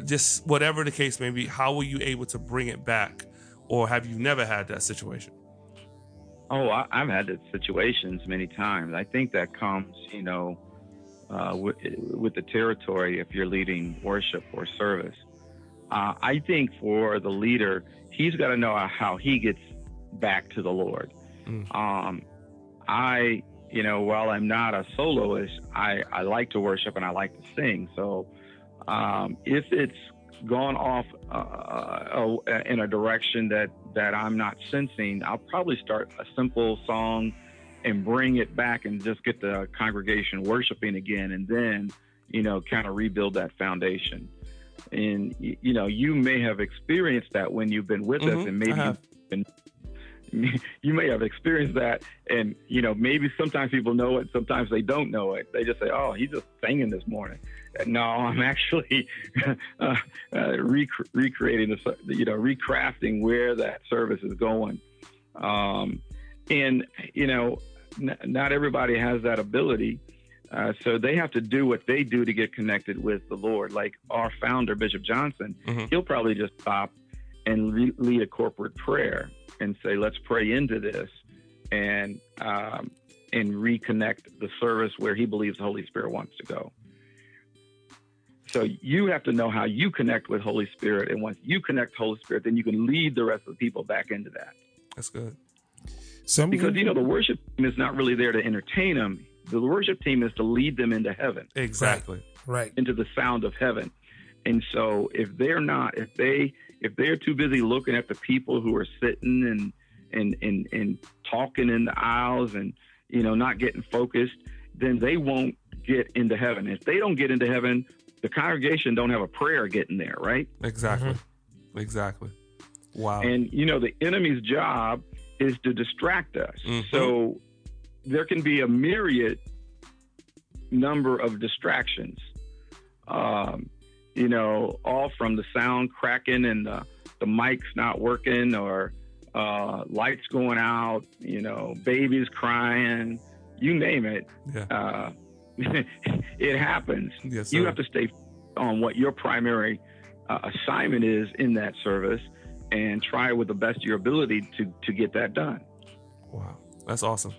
Speaker 2: just whatever the case may be. How were you able to bring it back, or have you never had that situation?
Speaker 3: Oh, I, have had those situations many times. I think that comes, you know, uh, with, with, the territory if you're leading worship or service. Uh, I think for the leader, he's got to know how he gets back to the Lord. Mm. Um, I, you know, while I'm not a soloist, I, I like to worship and I like to sing. So um, if it's gone off uh, uh, in a direction that that I'm not sensing, I'll probably start a simple song and bring it back and just get the congregation worshiping again, and then you know kind of rebuild that foundation. And you know you may have experienced that when you've been with mm-hmm. us, and maybe you've been you may have experienced that and you know maybe sometimes people know it sometimes they don't know it they just say oh he's just singing this morning no i'm actually uh, uh, rec- recreating the you know recrafting where that service is going um, and you know n- not everybody has that ability uh, so they have to do what they do to get connected with the Lord. Like our founder, Bishop Johnson, mm-hmm. he'll probably just stop and re- lead a corporate prayer and say, let's pray into this and um, and reconnect the service where he believes the Holy Spirit wants to go. So you have to know how you connect with Holy Spirit, and once you connect Holy Spirit, then you can lead the rest of the people back into that.
Speaker 2: That's good.
Speaker 3: Some because you know the worship team is not really there to entertain them. The worship team is to lead them into heaven.
Speaker 2: Exactly.
Speaker 1: Right. right.
Speaker 3: Into the sound of heaven. And so if they're not, if they if they're too busy looking at the people who are sitting and and and and talking in the aisles and you know not getting focused, then they won't get into heaven. If they don't get into heaven, the congregation don't have a prayer getting there, right?
Speaker 2: Exactly. Mm-hmm. Exactly. Wow.
Speaker 3: And you know the enemy's job is to distract us. Mm-hmm. So there can be a myriad number of distractions. Um, you know, all from the sound cracking and the, the mics not working or uh, lights going out, you know, babies crying, you name it. Yeah. Uh, it happens. Yes, you have to stay on what your primary uh, assignment is in that service and try with the best of your ability to, to get that done.
Speaker 2: Wow. That's awesome.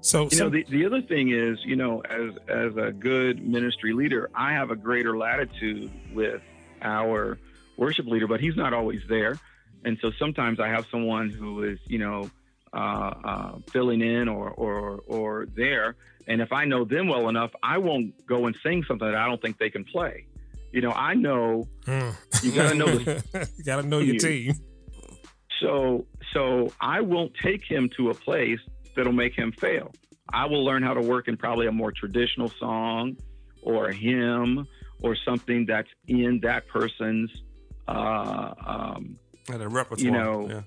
Speaker 3: So, you so, know, the, the other thing is, you know, as as a good ministry leader, I have a greater latitude with our worship leader, but he's not always there, and so sometimes I have someone who is, you know, uh, uh, filling in or or or there, and if I know them well enough, I won't go and sing something that I don't think they can play. You know, I know
Speaker 1: hmm.
Speaker 3: you got to know the,
Speaker 1: you got to know your team.
Speaker 3: So so I won't take him to a place that'll make him fail. I will learn how to work in probably a more traditional song or a hymn or something that's in that person's uh, um,
Speaker 2: and a repertoire.
Speaker 3: You know, yeah,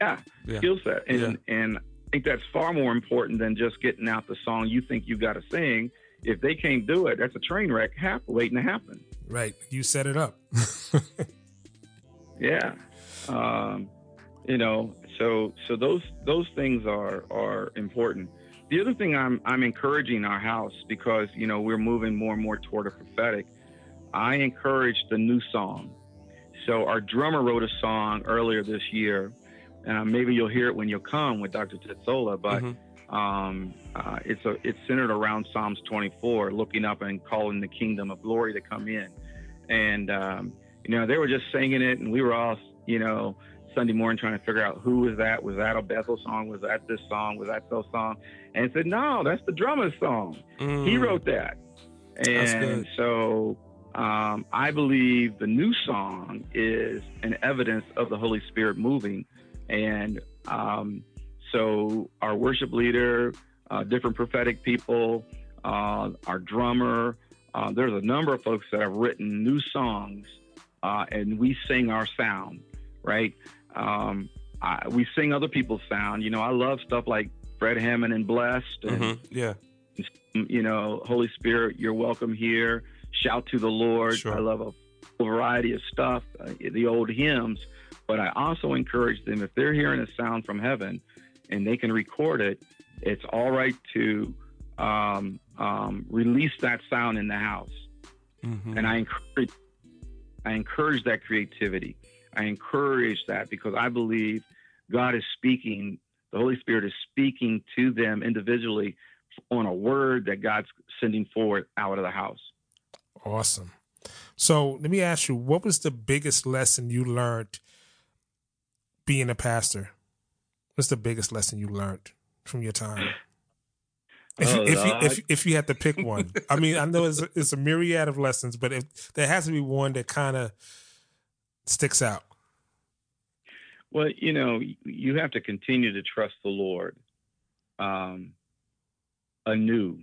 Speaker 3: yeah, yeah. skill set, and yeah. and I think that's far more important than just getting out the song you think you got to sing. If they can't do it, that's a train wreck waiting to happen.
Speaker 1: Right, you set it up.
Speaker 3: yeah, um, you know, so so those those things are are important. The other thing I'm I'm encouraging our house because you know we're moving more and more toward a prophetic. I encourage the new song. So our drummer wrote a song earlier this year. Uh, maybe you'll hear it when you come with Dr. Tetsola, but mm-hmm. um, uh, it's a it's centered around Psalms 24, looking up and calling the kingdom of glory to come in. And um, you know they were just singing it, and we were all you know Sunday morning trying to figure out who was that. Was that a Bethel song? Was that this song? Was that so song? And said, no, that's the drummer's song. Mm. He wrote that. And so um, I believe the new song is an evidence of the Holy Spirit moving. And um, so our worship leader, uh, different prophetic people, uh, our drummer. Uh, there's a number of folks that have written new songs, uh, and we sing our sound, right? Um, I, we sing other people's sound. You know, I love stuff like Fred Hammond and Blessed, and
Speaker 2: Mhm. Yeah.
Speaker 3: you know, Holy Spirit, you're welcome here. Shout to the Lord.
Speaker 2: Sure.
Speaker 3: I love a variety of stuff, uh, the old hymns. But I also encourage them if they're hearing a sound from heaven and they can record it, it's all right to um, um, release that sound in the house.
Speaker 2: Mhm.
Speaker 3: And I encourage, I encourage that creativity. I encourage that because I believe God is speaking. The Holy Spirit is speaking to them individually on a word that God's sending forward out of the house.
Speaker 1: Awesome. So let me ask you, what was the biggest lesson you learned being a pastor? What's the biggest lesson you learned from your time? If,
Speaker 3: Oh,
Speaker 1: you, if, you, if, if you had to pick one, I mean, I know it's, it's a myriad of lessons, but if, there has to be one that kind of sticks out.
Speaker 3: Well, you know, you have to continue to trust the Lord um, anew.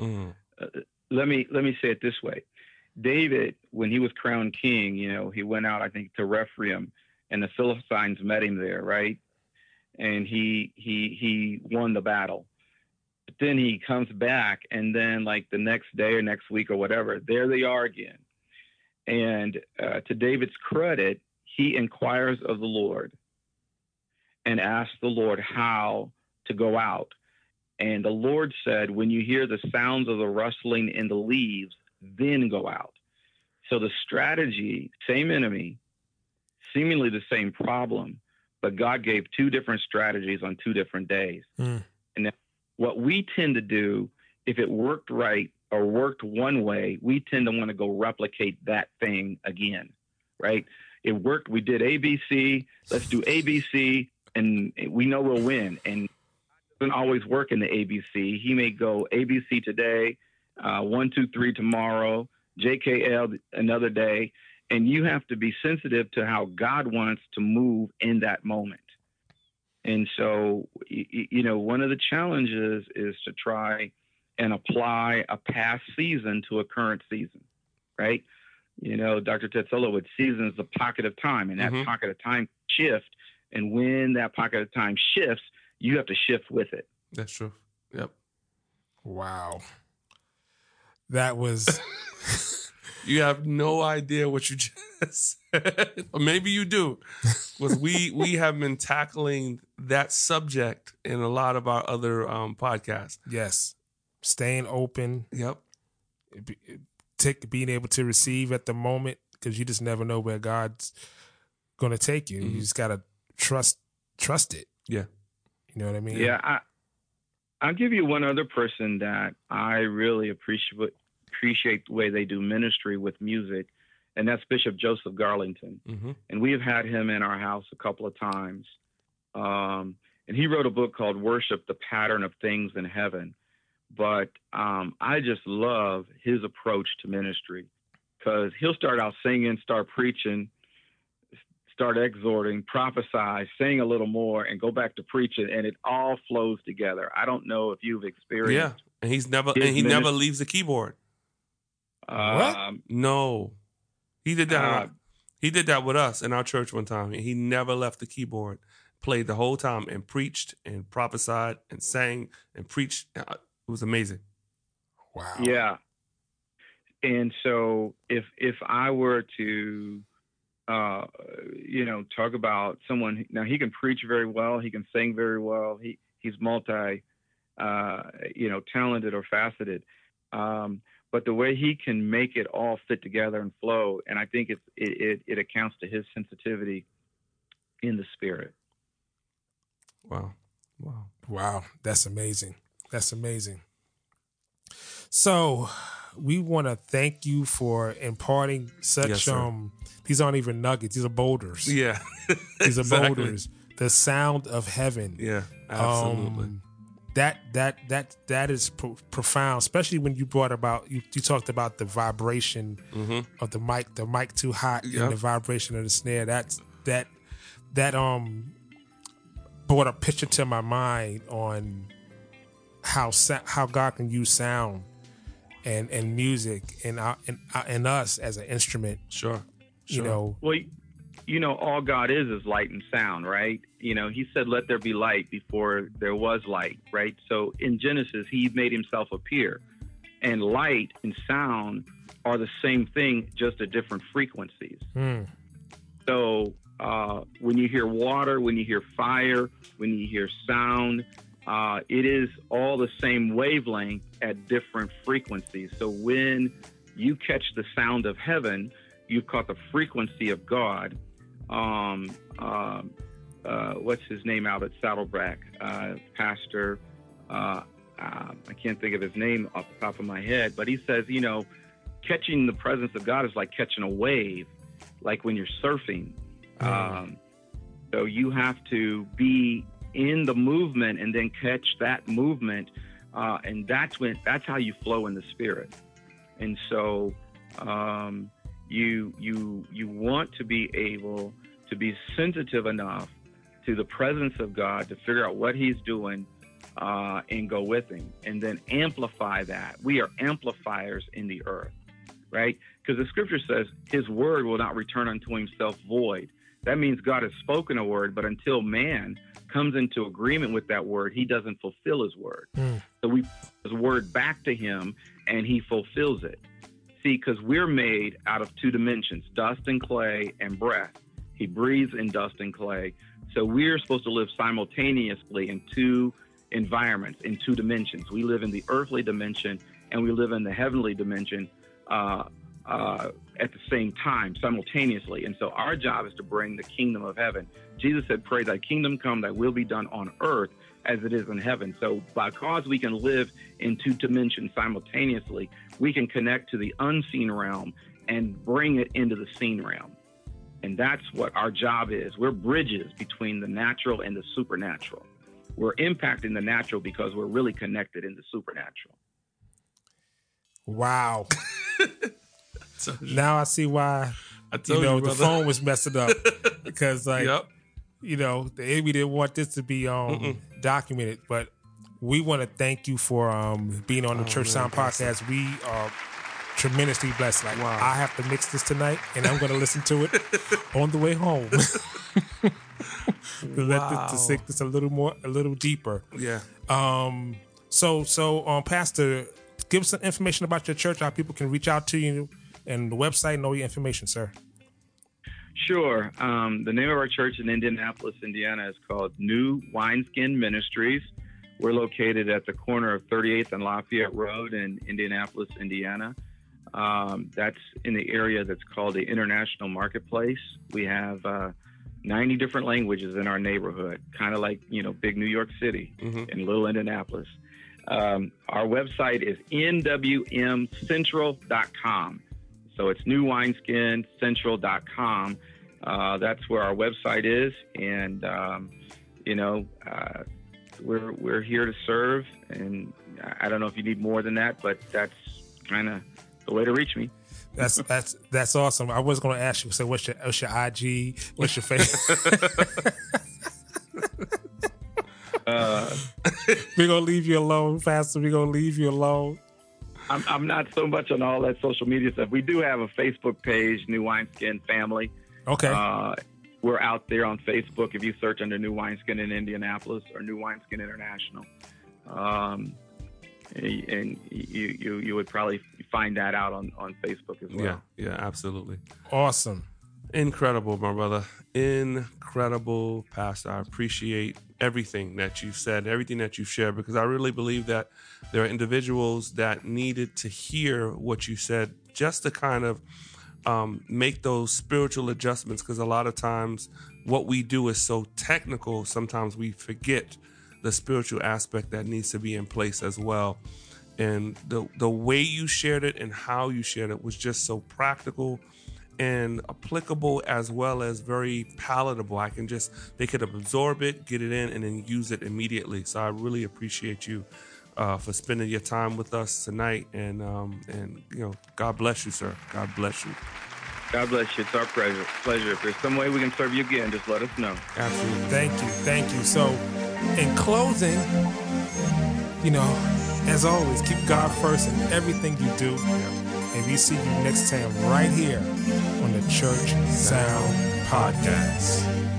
Speaker 2: Mhm.
Speaker 3: let me let me say it this way. David, when he was crowned king, you know, he went out, I think, to Rephaim, and the Philistines met him there, right? And he he he won the battle. But then he comes back, and then like the next day or next week or whatever, there they are again. And uh, to David's credit, he inquires of the Lord and asks the Lord how to go out. And the Lord said, When you hear the sounds of the rustling in the leaves, then go out. So the strategy, same enemy, seemingly the same problem, but God gave two different strategies on two different days.
Speaker 1: Mm.
Speaker 3: And what we tend to do, if it worked right or worked one way, we tend to want to go replicate that thing again, right? It worked. We did ABC. Let's do ABC, and we know we'll win. And it doesn't always work in the ABC. He may go ABC today, uh, one, two, three tomorrow, JKL another day, and you have to be sensitive to how God wants to move in that moment. And so, you know, one of the challenges is to try and apply a past season to a current season, right? You know, Dr. Tetsola would seasons the pocket of time, and that
Speaker 2: Mhm.
Speaker 3: pocket of time shift. And when that pocket of time shifts, you have to shift with it.
Speaker 2: That's true. Yep.
Speaker 1: Wow. That was
Speaker 2: You have no idea what you just said. or maybe you do. Was we we have been tackling that subject in a lot of our other um podcasts.
Speaker 1: yes, staying open,
Speaker 2: Yep.
Speaker 1: be- take being able to receive at the moment because you just never know where God's going to take you.
Speaker 2: Mhm.
Speaker 1: You just gotta trust trust it.
Speaker 2: Yeah.
Speaker 1: You know what I mean?
Speaker 3: Yeah, I, I'll give you one other person that I really appreciate appreciate the way they do ministry with music, and that's Bishop Joseph Garlington.
Speaker 2: Mm-hmm.
Speaker 3: And we have had him in our house a couple of times. Um, and he wrote a book called Worship: The Pattern of Things in Heaven. But um, I just love his approach to ministry because he'll start out singing, start preaching, start exhorting, prophesy, sing a little more, and go back to preaching, and it all flows together. I don't know if you've experienced. Yeah.
Speaker 2: And he's never and he
Speaker 3: ministry-
Speaker 2: never leaves the keyboard.
Speaker 1: What?
Speaker 3: Um,
Speaker 2: No. He did that.
Speaker 3: Uh,
Speaker 2: he did that with us in our church one time. He never left the keyboard. Played the whole time and preached and prophesied and sang and preached. It was amazing.
Speaker 1: Wow.
Speaker 3: Yeah. And so if if I were to uh you know talk about someone now he can preach very well, he can sing very well. He he's multi uh you know talented or faceted. Um but the way he can make it all fit together and flow and I think it's it it, it accounts to his sensitivity in the spirit.
Speaker 2: Wow. Wow.
Speaker 1: Wow, that's amazing. That's amazing. So, we want to thank you for imparting such
Speaker 2: Yes,
Speaker 1: um these aren't even nuggets, these are boulders.
Speaker 2: Yeah.
Speaker 1: These are
Speaker 2: Exactly.
Speaker 1: boulders. The sound of heaven.
Speaker 2: Yeah. Absolutely.
Speaker 1: Um, that that that that is pro- profound, especially when you brought about you, you talked about the vibration
Speaker 2: mm-hmm.
Speaker 1: of the mic, the mic too hot,
Speaker 2: Yeah.
Speaker 1: and the vibration of the snare. That's that that um brought a picture to my mind on how how God can use sound and and music and our, and, uh, and us as an instrument.
Speaker 2: Sure.
Speaker 1: You know,
Speaker 3: Well, you know, all God is is light and sound, right? You know, He said, "Let there be light" before there was light, right? So in Genesis, He made Himself appear, and light and sound are the same thing, just at different frequencies.
Speaker 1: mm,
Speaker 3: So uh, when you hear water, when you hear fire, when you hear sound, uh, it is all the same wavelength at different frequencies. So when you catch the sound of heaven, you've caught the frequency of God. Um, um, uh, what's his name out at Saddleback? Uh, Pastor, uh, uh, I can't think of his name off the top of my head, but he says, you know, catching the presence of God is like catching a wave, like when you're surfing. Um, so you have to be in the movement and then catch that movement, uh, and that's when that's how you flow in the spirit. And so um, you you you want to be able to be sensitive enough to the presence of God to figure out what He's doing uh, and go with Him, and then amplify that. We are amplifiers in the earth, right? Because the Scripture says His word will not return unto Himself void. That means God has spoken a word, but until man comes into agreement with that word, He doesn't fulfill His word.
Speaker 1: Mm.
Speaker 3: So we put His word back to Him, and He fulfills it. See, because we're made out of two dimensions dust and clay and breath. He breathes in dust and clay. So we're supposed to live simultaneously in two environments, in two dimensions. We live in the earthly dimension and we live in the heavenly dimension uh, uh, at the same time, simultaneously. And so our job is to bring the kingdom of heaven. Jesus said, Pray, thy kingdom come, thy will be done on earth as it is in heaven. So, by because we can live in two dimensions simultaneously, we can connect to the unseen realm and bring it into the seen realm. And that's what our job is. We're bridges between the natural and the supernatural. We're impacting the natural because we're really connected in the supernatural.
Speaker 1: wow.
Speaker 2: So-
Speaker 1: Now I see why
Speaker 2: I
Speaker 1: you know
Speaker 2: you,
Speaker 1: the phone was messing up because like
Speaker 2: yep.
Speaker 1: you know the enemy didn't want this to be um
Speaker 2: Mm-mm.
Speaker 1: documented, but we want to thank you for um being on the
Speaker 2: Oh,
Speaker 1: Church
Speaker 2: man,
Speaker 1: Sound
Speaker 2: bless
Speaker 1: podcast. We are tremendously blessed. Like
Speaker 2: Wow.
Speaker 1: I have to mix this tonight, and I'm going to listen to it on the way home. to let the, to sink this a little more, a little deeper.
Speaker 2: Yeah.
Speaker 1: Um, so so um, Pastor, give us some information about your church, how people can reach out to you, and the website and all your information, sir.
Speaker 3: Sure. Um, the name of our church in Indianapolis, Indiana is called New Wineskin Ministries. We're located at the corner of 38th and Lafayette Road in Indianapolis, Indiana. Um, that's in the area that's called the International Marketplace. We have uh, 90 different languages in our neighborhood, kind of like, you know, big New York City
Speaker 2: Mhm.
Speaker 3: in little Indianapolis. Um, our website is nwmcentral.com. So it's newwineskincentral.com. Uh, that's where our website is, and um, you know uh, we're we're here to serve. And I don't know if you need more than that, but that's kind of the way to reach me.
Speaker 1: That's that's that's awesome. I was going to ask you, so what's your what's your IG? What's your face?
Speaker 3: Uh,
Speaker 1: We're gonna leave you alone, Pastor. We're gonna leave you alone.
Speaker 3: I'm, I'm not so much on all that social media stuff. We do have a Facebook page, New Wineskin Family.
Speaker 1: Okay.
Speaker 3: Uh, we're out there on Facebook if you search under New Wineskin in Indianapolis or New Wineskin International. Um, and you, you you would probably find that out on, on Facebook as well.
Speaker 2: Yeah. Yeah. Absolutely.
Speaker 1: awesome.
Speaker 2: Incredible, my brother. Incredible, Pastor. I appreciate everything that you've said, everything that you've shared, because I really believe that there are individuals that needed to hear what you said just to kind of um, make those spiritual adjustments. Because a lot of times, what we do is so technical, sometimes we forget the spiritual aspect that needs to be in place as well. And the, the way you shared it and how you shared it was just so practical and applicable as well as very palatable. I can just they could absorb it, get it in, and then use it immediately. So I really appreciate you uh, for spending your time with us tonight, and um, and you know, God bless you, sir. God bless you.
Speaker 3: God bless you. It's our pleasure. Pleasure. If there's some way we can serve you again, just let us know.
Speaker 2: Absolutely.
Speaker 1: Thank you, thank you. So, in closing, you know, as always, keep God first in everything you do. We see you next time right here on the Church Sound Podcast.